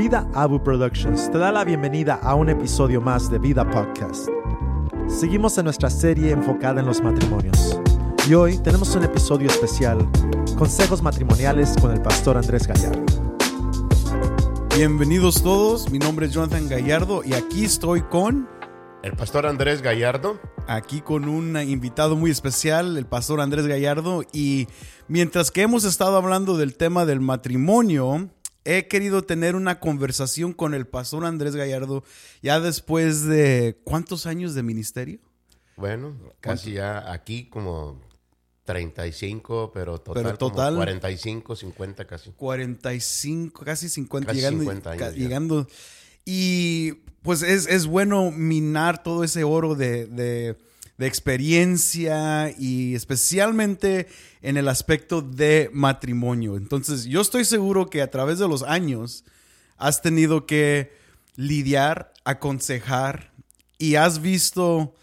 Vida Abu Productions te da la bienvenida a un episodio más de Vida Podcast. Seguimos en nuestra serie enfocada en los matrimonios y hoy tenemos un episodio especial, Consejos Matrimoniales con el pastor Andrés Gallardo. Bienvenidos todos, mi nombre es Jonathan Gallardo y aquí estoy con... El pastor Andrés Gallardo. Aquí con un invitado muy especial, el pastor Andrés Gallardo. Y mientras que hemos estado hablando del tema del matrimonio, he querido tener una conversación con el pastor Andrés Gallardo ya después de cuántos años de ministerio. Bueno, casi ya aquí como 35, pero total, Pero total- 45, 50 casi. 45, casi 50, Casi llegando, 50 años llegando. Y pues es, es bueno minar todo ese oro de, de- de experiencia y especialmente en el aspecto de matrimonio. Entonces yo estoy seguro que a través de los años has tenido que lidiar, aconsejar y has visto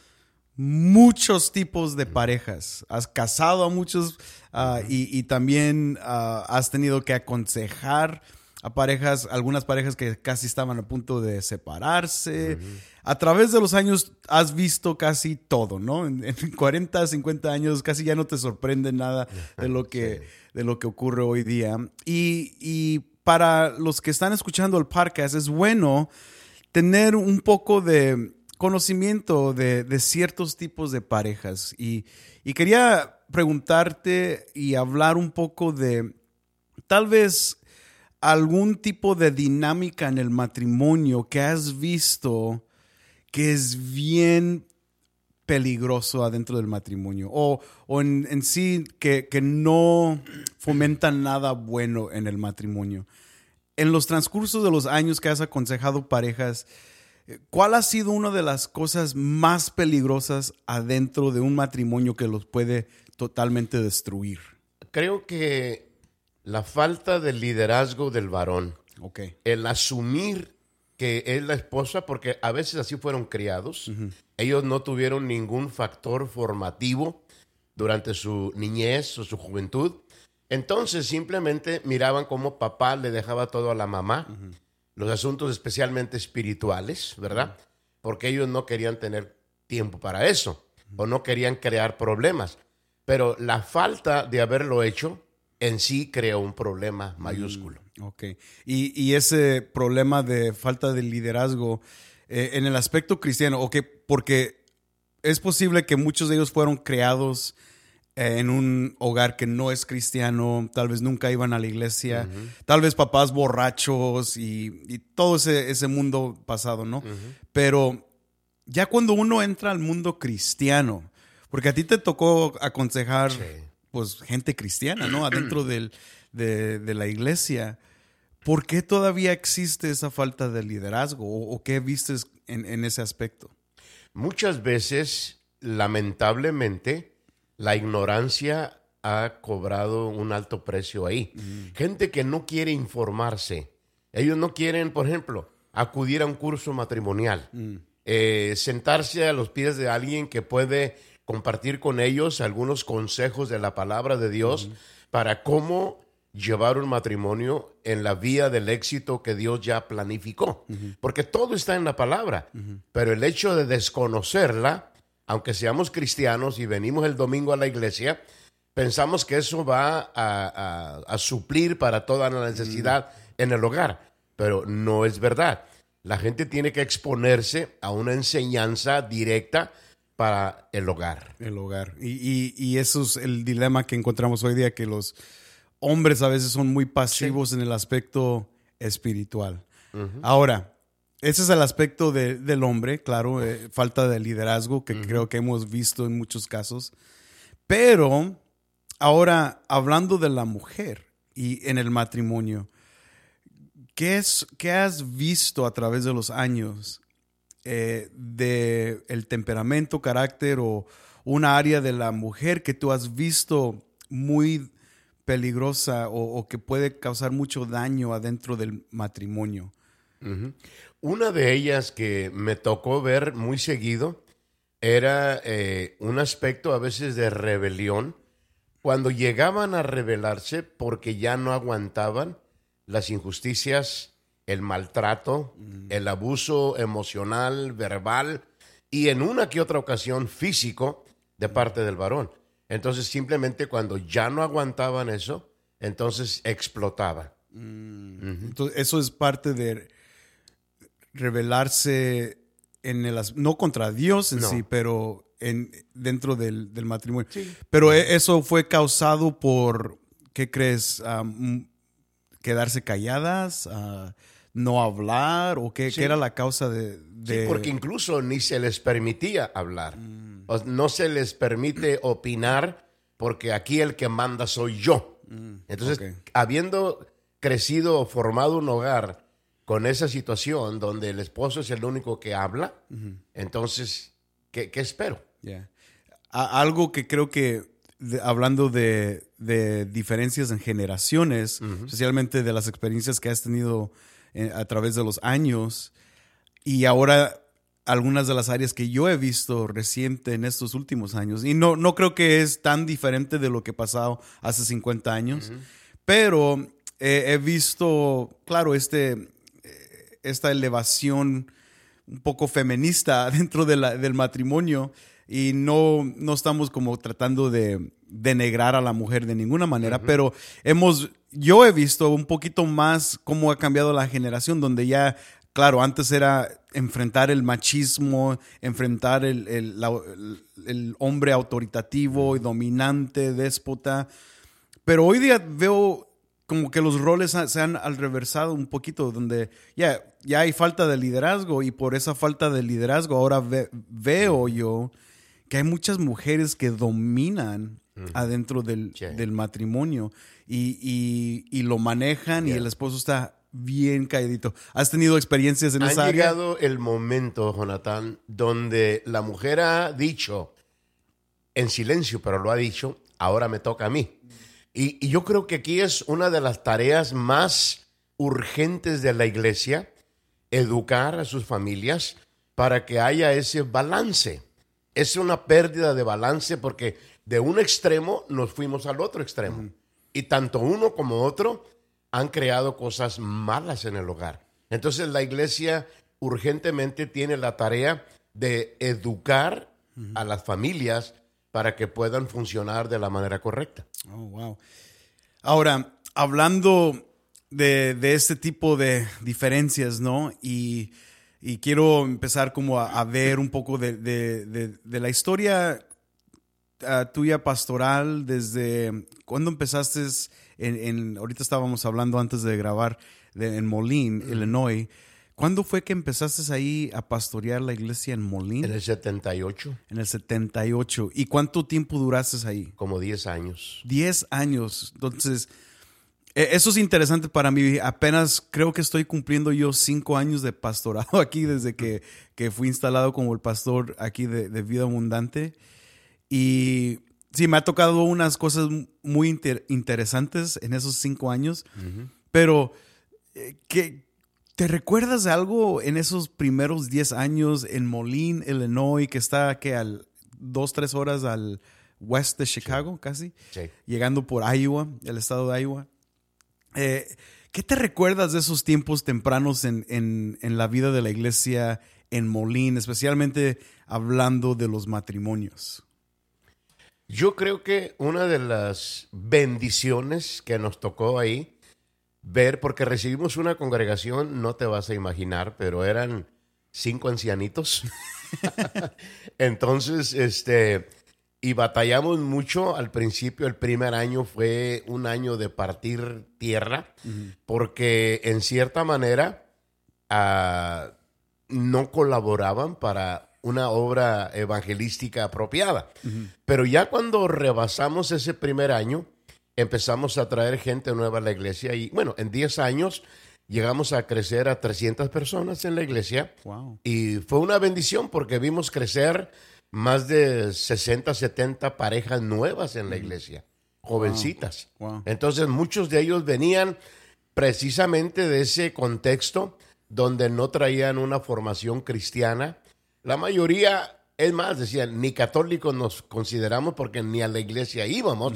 muchos tipos de parejas. Has casado a muchos ah, y, también ah, has tenido que aconsejar a parejas, algunas parejas que casi estaban a punto de separarse. A través de los años has visto casi todo, ¿no? En, en 40, 50 años casi ya no te sorprende nada de lo que, de lo que ocurre hoy día. Y, y para los que están escuchando el podcast, es bueno tener un poco de conocimiento de, de ciertos tipos de parejas. Y, y quería preguntarte y hablar un poco de tal vez algún tipo de dinámica en el matrimonio que has visto que es bien peligroso adentro del matrimonio o, o en, en sí que, que no fomentan nada bueno en el matrimonio. En los transcurso de los años que has aconsejado parejas, ¿cuál ha sido una de las cosas más peligrosas adentro de un matrimonio que los puede totalmente destruir? Creo que la falta de liderazgo del varón, Ok. el asumir que es la esposa, porque a veces así fueron criados, ellos no tuvieron ningún factor formativo durante su niñez o su juventud, entonces simplemente miraban cómo papá le dejaba todo a la mamá, los asuntos especialmente espirituales, ¿verdad? Porque ellos no querían tener tiempo para eso o no querían crear problemas. Pero la falta de haberlo hecho en sí creó un problema mayúsculo. Ok. Y, y ese problema de falta de liderazgo eh, en el aspecto cristiano, ok, porque es posible que muchos de ellos fueron creados eh, en un hogar que no es cristiano, tal vez nunca iban a la iglesia, tal vez papás borrachos y, y todo ese, ese mundo pasado, ¿no? Pero ya cuando uno entra al mundo cristiano, porque a ti te tocó aconsejar, Sí. Pues, gente cristiana, ¿no? Adentro del, de, de la iglesia. ¿Por qué todavía existe esa falta de liderazgo? ¿O, o qué vistes en, en ese aspecto? Muchas veces, lamentablemente, la ignorancia ha cobrado un alto precio ahí. Gente que no quiere informarse. Ellos no quieren, por ejemplo, acudir a un curso matrimonial, eh, sentarse a los pies de alguien que puede compartir con ellos algunos consejos de la palabra de Dios para cómo llevar un matrimonio en la vía del éxito que Dios ya planificó. Porque todo está en la palabra, pero el hecho de desconocerla, aunque seamos cristianos y venimos el domingo a la iglesia, pensamos que eso va a, a- a suplir para toda la necesidad en el hogar, pero no es verdad. La gente tiene que exponerse a una enseñanza directa para el hogar. El hogar. Y, y- y eso es el dilema que encontramos hoy día, que los hombres a veces son muy pasivos en el aspecto espiritual. Ahora, ese es el aspecto de- del hombre, claro, eh, falta de liderazgo, que creo que hemos visto en muchos casos. Pero ahora, hablando de la mujer y en el matrimonio, ¿qué, es, qué has visto a través de los años eh, de el temperamento, carácter o una área de la mujer que tú has visto muy peligrosa o, que puede causar mucho daño adentro del matrimonio? Una de ellas que me tocó ver muy seguido era eh, un aspecto a veces de rebelión, cuando llegaban a rebelarse porque ya no aguantaban las injusticias el maltrato, el abuso emocional, verbal y en una que otra ocasión físico de parte del varón. Entonces simplemente cuando ya no aguantaban eso, entonces explotaba. Entonces, eso es parte de revelarse en el, as- no contra Dios en No. sí, pero en, dentro del, del matrimonio. Pero e- eso fue causado por, ¿qué crees? Ah, mm, ¿Quedarse calladas? Ah, ¿No hablar? ¿O qué, Sí. qué era la causa de...? Sí, porque incluso ni se les permitía hablar. O no se les permite opinar porque aquí el que manda soy yo. Entonces, ok. habiendo crecido o formado un hogar con esa situación donde el esposo es el único que habla, entonces, ¿qué, qué espero? Algo que creo que, de- hablando de, de diferencias en generaciones, especialmente de las experiencias que has tenido a través de los años, y ahora algunas de las áreas que yo he visto reciente en estos últimos años, y no, no creo que es tan diferente de lo que pasado hace 50 años, pero eh, he visto, claro, este, eh, esta elevación un poco feminista dentro de la- del matrimonio y no, no estamos como tratando de denegrar a la mujer de ninguna manera, pero hemos, yo he visto un poquito más cómo ha cambiado la generación, donde ya, claro, antes era enfrentar el machismo, enfrentar el, el- hombre autoritativo y dominante, déspota, pero hoy día veo como que los roles se han al reversado un poquito, donde ya, ya hay falta de liderazgo y por esa falta de liderazgo ahora ve- veo yo que hay muchas mujeres que dominan adentro del, del matrimonio y, y- y lo manejan y el esposo está bien calladito. ¿Has tenido experiencias en Ha esa área? llegado el momento, Jonathan, donde la mujer ha dicho, en silencio, pero lo ha dicho, ahora me toca a mí. Y, y yo creo que aquí es una de las tareas más urgentes de la iglesia, educar a sus familias para que haya ese balance. Es una pérdida de balance porque de un extremo nos fuimos al otro extremo. Y tanto uno como otro han creado cosas malas en el hogar. Entonces la iglesia urgentemente tiene la tarea de educar a las familias para que puedan funcionar de la manera correcta. Oh, wow. Ahora, hablando de, de este tipo de diferencias, ¿no? Y, y quiero empezar como a, a ver un poco de, de- de- de la historia tuya pastoral, desde cuando empezaste en, en- ahorita estábamos hablando antes de grabar, de- en Moline, Illinois. ¿Cuándo fue que empezaste ahí a pastorear la iglesia en Moline? En el 78, En el 78. ¿Y cuánto tiempo duraste ahí? como 10 años. 10 años. Entonces, e- eso es interesante para mí. Apenas creo que estoy cumpliendo yo cinco años de pastorado aquí desde que, que fui instalado como el pastor aquí de, de Vida Abundante. Y sí, me ha tocado unas cosas muy inter- interesantes en esos cinco años. Pero, eh, ¿qué, ¿te recuerdas de algo en esos primeros 10 años en Moline, Illinois, que está que al dos, tres horas al west de Chicago, casi? Sí. llegando por Iowa, el estado de Iowa. Eh, ¿Qué te recuerdas de esos tiempos tempranos en, en- en la vida de la iglesia en Molín, especialmente hablando de los matrimonios? Yo creo que una de las bendiciones que nos tocó ahí ver, porque recibimos una congregación, no te vas a imaginar, pero eran cinco ancianitos. Entonces, este, y batallamos mucho al principio, el primer año fue un año de partir tierra, porque en cierta manera ah, no colaboraban para una obra evangelística apropiada. Pero ya cuando rebasamos ese primer año, empezamos a traer gente nueva a la iglesia y bueno, en 10 años llegamos a crecer a 300 personas en la iglesia. Wow. Y fue una bendición porque vimos crecer más de 60, 70 parejas nuevas en la iglesia, jovencitas. Wow. Entonces muchos de ellos venían precisamente de ese contexto donde no traían una formación cristiana. La mayoría, es más, decían, ni católicos nos consideramos porque ni a la iglesia íbamos,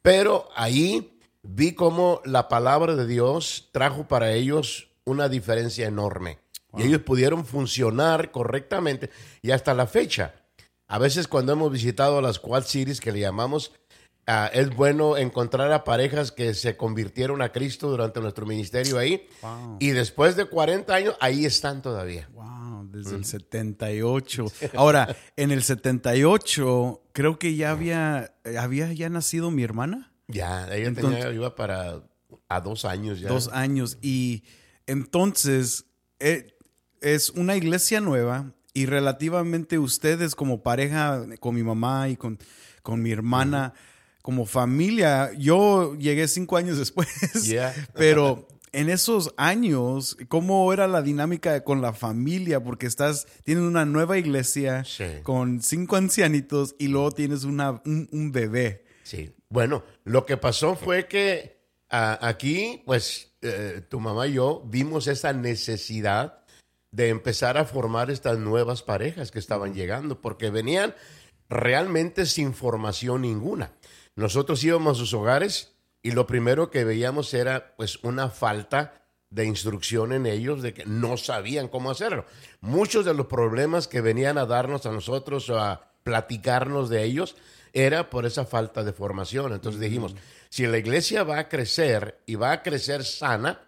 pero ahí vi cómo la palabra de Dios trajo para ellos una diferencia enorme. Y ellos pudieron funcionar correctamente y hasta la fecha. A veces cuando hemos visitado las Quad Cities, que le llamamos, ah, es bueno encontrar a parejas que se convirtieron a Cristo durante nuestro ministerio ahí. Y después de 40 años, ahí están todavía. Wow, desde el 78. Ahora, en el 78, creo que ya había, había ya nacido mi hermana. Ya, ella Entonces- tenía, iba para a dos años ya. Dos años. Y entonces eh, es una iglesia nueva y relativamente ustedes como pareja, con mi mamá y con, con mi hermana, como familia, yo llegué cinco años después, Yeah. pero en esos años, ¿cómo era la dinámica con la familia? Porque estás, tienes una nueva iglesia Sí. con cinco ancianitos y luego tienes una, un, un bebé. Sí. Bueno, lo que pasó fue que aquí, pues, eh, tu mamá y yo vimos esa necesidad de empezar a formar estas nuevas parejas que estaban llegando, porque venían realmente sin formación ninguna. Nosotros íbamos a sus hogares y lo primero que veíamos era, pues, una falta de instrucción en ellos, de que no sabían cómo hacerlo. Muchos de los problemas que venían a darnos a nosotros o a platicarnos de ellos era por esa falta de formación. Entonces dijimos, si la iglesia va a crecer y va a crecer sana,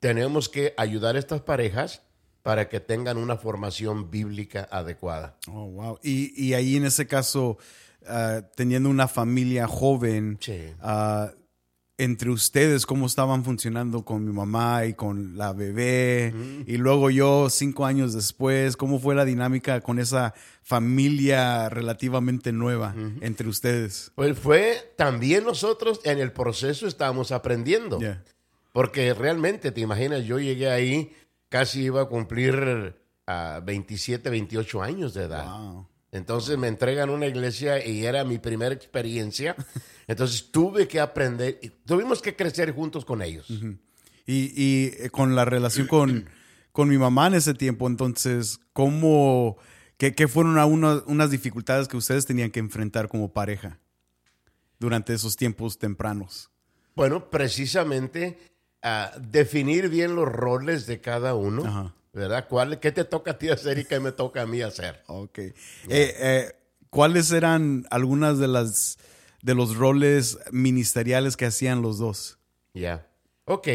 tenemos que ayudar a estas parejas para que tengan una formación bíblica adecuada. Oh, wow. Y, y ahí en ese caso, ah, teniendo una familia joven, Sí. ah, entre ustedes, ¿cómo estaban funcionando con mi mamá y con la bebé? Y luego yo, cinco años después, ¿cómo fue la dinámica con esa familia relativamente nueva entre ustedes? Pues fue también nosotros en el proceso estábamos aprendiendo. Yeah. Porque realmente, te imaginas, yo llegué ahí, casi iba a cumplir a 27, 28 años de edad. Wow. Entonces me entregan una iglesia y era mi primera experiencia. Entonces tuve que aprender, y tuvimos que crecer juntos con ellos. Y, y, eh, con la relación con, con mi mamá en ese tiempo, entonces, ¿cómo, qué, qué fueron unas dificultades que ustedes tenían que enfrentar como pareja durante esos tiempos tempranos? Bueno, precisamente ah, definir bien los roles de cada uno, Ajá. ¿Verdad? ¿Cuál, ¿Qué te toca a ti hacer y qué me toca a mí hacer? Ok. Eh, eh, ¿Cuáles eran algunas de las de los roles ministeriales que hacían los dos? Ya. Ok.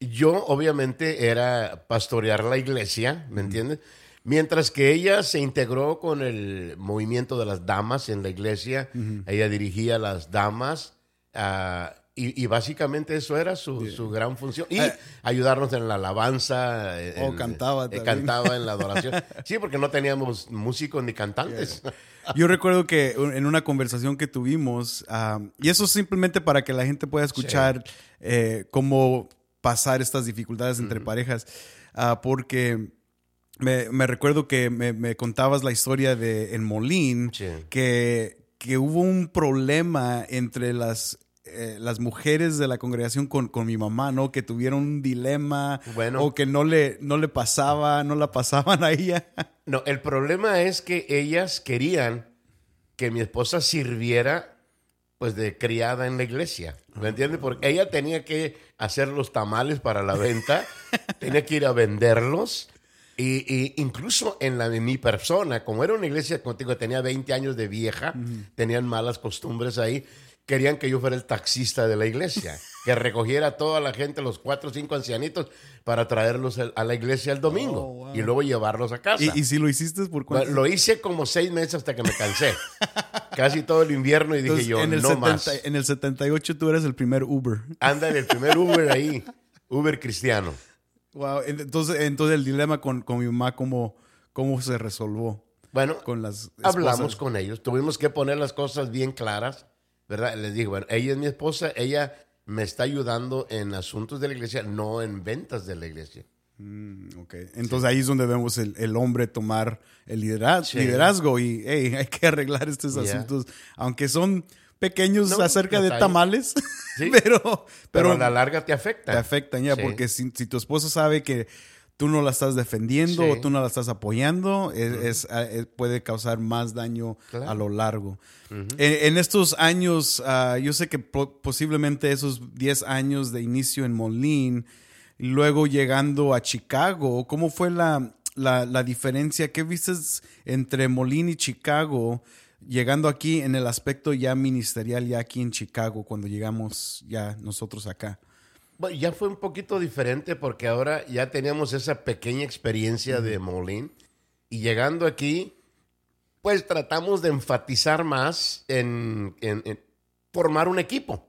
Yo obviamente era pastorear la iglesia, ¿me entiendes? Mientras que ella se integró con el movimiento de las damas en la iglesia, ella dirigía a las damas ah, y, y básicamente eso era su, su gran función. Y Eh. ayudarnos en la alabanza. Oh, en- cantaba eh, también. Cantaba en la adoración. Sí, porque no teníamos músicos ni cantantes. Yo recuerdo que en una conversación que tuvimos, y eso simplemente para que la gente pueda escuchar eh, cómo pasar estas dificultades entre parejas, ah, porque me, me recuerdo que me, me contabas la historia de en Molín, Sí. que, que hubo un problema entre las... eh, las mujeres de la congregación con, con mi mamá, ¿no? Que tuvieron un dilema Bueno. o que no le, no le pasaba, no la pasaban a ella. No, el problema es que ellas querían que mi esposa sirviera pues de criada en la iglesia. ¿Me entiendes? Porque ella tenía que hacer los tamales para la venta, tenía que ir a venderlos. Y, y incluso en la de mi persona, como era una iglesia contigo, tenía 20 años de vieja, tenían malas costumbres ahí, querían que yo fuera el taxista de la iglesia, que recogiera a toda la gente, los cuatro o cinco ancianitos, para traerlos a la iglesia el domingo Oh, wow. y luego llevarlos a casa. ¿Y, y si lo hiciste por cuánto? Lo hice como seis meses hasta que me cansé. Casi todo el invierno y dije Entonces, yo, en, el no 70 más. en el 78 tú eres el primer Uber. Anda en el primer Uber ahí, Uber cristiano. Wow. Entonces, entonces el dilema con, con mi mamá, ¿cómo, cómo se resolvió Bueno, con las hablamos con ellos, tuvimos que poner las cosas bien claras, ¿verdad? Les digo, bueno, ella es mi esposa, ella me está ayudando en asuntos de la iglesia, no en ventas de la iglesia. Mm, ok. Entonces ahí es donde vemos el, el hombre tomar el lidera- Sí. liderazgo y hey, hay que arreglar estos Ya. asuntos, aunque son pequeños No, acerca de tamales, Sí. pero, Pero, pero a la larga te afecta. te afectan ya, Sí. porque si, si tu esposo sabe que tú no la estás defendiendo Sí. o tú no la estás apoyando, es- ah, es- puede causar más daño Claro. a lo largo. en, en estos años, ah, yo sé que po- posiblemente esos 10 años de inicio en Molín, y luego llegando a Chicago, ¿cómo fue la, la, la diferencia? ¿Qué viste entre Molín y Chicago? Llegando aquí en el aspecto ya ministerial, ya aquí en Chicago, cuando llegamos ya nosotros acá. Bueno, ya fue un poquito diferente porque ahora ya teníamos esa pequeña experiencia de Molín y llegando aquí, pues tratamos de enfatizar más en, en- en formar un equipo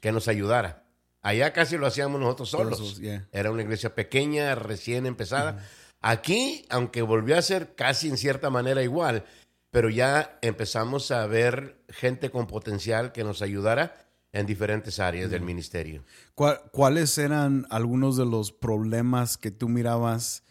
que nos ayudara. Allá casi lo hacíamos nosotros solos. Yeah. Era una iglesia pequeña, recién empezada. Aquí, aunque volvió a ser casi en cierta manera igual, pero ya empezamos a ver gente con potencial que nos ayudara en diferentes áreas del ministerio. ¿Cuál- ¿Cuáles eran algunos de los problemas que tú mirabas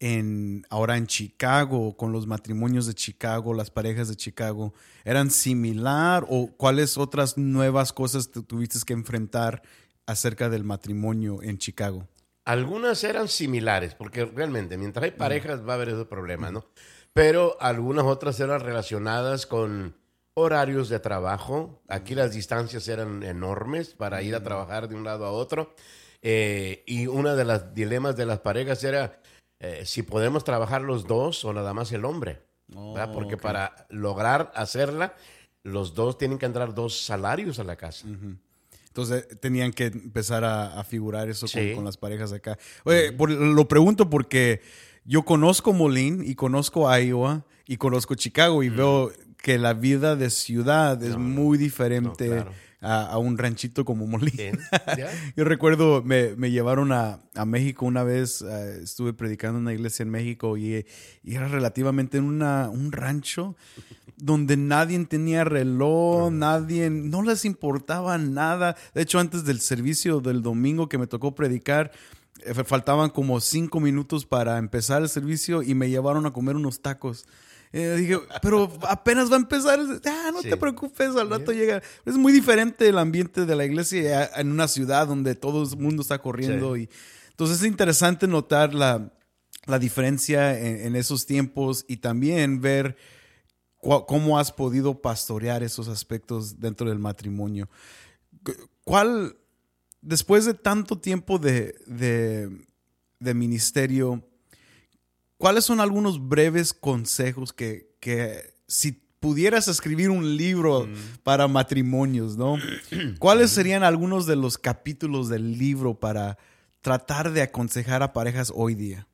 en ahora en Chicago con los matrimonios de Chicago, las parejas de Chicago? ¿Eran similar o cuáles otras nuevas cosas tú tuviste que enfrentar acerca del matrimonio en Chicago? Algunas eran similares, porque realmente mientras hay parejas va a haber esos problemas, ¿no? Pero algunas otras eran relacionadas con horarios de trabajo. Aquí las distancias eran enormes para ir a trabajar de un lado a otro. Eh, y una de las dilemas de las parejas era eh, si podemos trabajar los dos o nada más el hombre. Oh, Porque para lograr hacerla, los dos tienen que entrar dos salarios a la casa. Entonces tenían que empezar a, a figurar eso con, Sí. con las parejas acá. Oye, por- lo pregunto porque yo conozco Molín y conozco Iowa y conozco Chicago y veo que la vida de ciudad es muy diferente No, claro. a, a un ranchito como ¿ya? Yo recuerdo, me, me llevaron a, a México una vez, eh, estuve predicando en una iglesia en México y, y era relativamente en una, un rancho donde nadie tenía reloj, nadie, no les importaba nada. De hecho, antes del servicio del domingo que me tocó predicar, eh, faltaban como cinco minutos para empezar el servicio y me llevaron a comer unos tacos. Eh, dije, pero apenas va a empezar. Ah, no Sí. te preocupes, al rato llega. Es muy diferente el ambiente de la iglesia en una ciudad donde todo el mundo está corriendo. Y, entonces es interesante notar la, la diferencia en, en esos tiempos y también ver cómo has podido pastorear esos aspectos dentro del matrimonio. Cu- ¿Cuál, después de tanto tiempo de, de, de ministerio, cuáles son algunos breves consejos que, que si pudieras escribir un libro para matrimonios, ¿no? ¿Cuáles serían algunos de los capítulos del libro para tratar de aconsejar a parejas hoy día?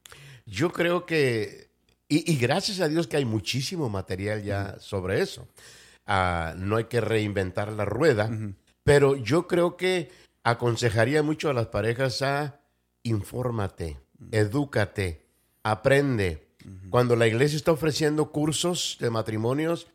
Yo creo que, y, y gracias a Dios que hay muchísimo material ya sobre eso. Ah, no hay que reinventar la rueda, pero yo creo que aconsejaría mucho a las parejas a infórmate, edúcate, aprende. Cuando la iglesia está ofreciendo cursos de matrimonios,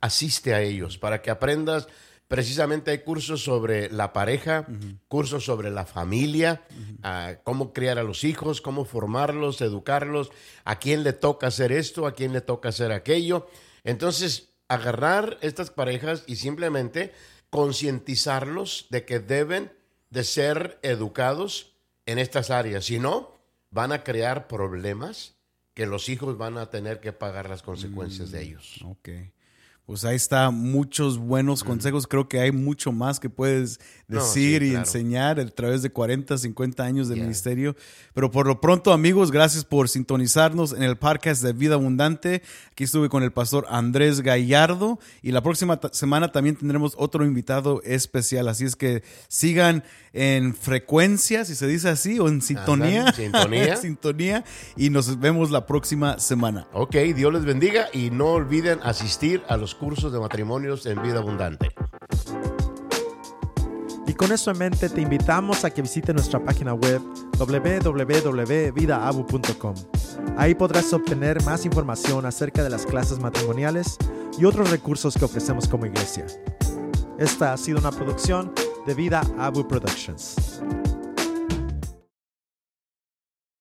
asiste a ellos para que aprendas. Precisamente hay cursos sobre la pareja, cursos sobre la familia, ah, cómo criar a los hijos, cómo formarlos, educarlos, a quién le toca hacer esto, a quién le toca hacer aquello. Entonces, agarrar estas parejas y simplemente concientizarlos de que deben de ser educados en estas áreas. Si no, van a crear problemas que los hijos van a tener que pagar las consecuencias de ellos. Ok. Pues ahí está muchos buenos consejos. Creo que hay mucho más que puedes No, decir sí, y claro. enseñar a través de 40, 50 años de Yeah. ministerio. Pero por lo pronto, amigos, gracias por sintonizarnos en el podcast de Vida Abundante. Aquí estuve con el pastor Andrés Gallardo y la próxima semana también tendremos otro invitado especial. Así es que sigan en frecuencia, si se dice así, o en sintonía. Sintonía. sintonía. Y nos vemos la próxima semana. Ok, Dios les bendiga y no olviden asistir a los cursos de matrimonios en vida abundante. Y con eso en mente te invitamos a que visite nuestra página web www.vidaabu.com. Ahí podrás obtener más información acerca de las clases matrimoniales y otros recursos que ofrecemos como iglesia. Esta ha sido una producción de Vida Abu Productions.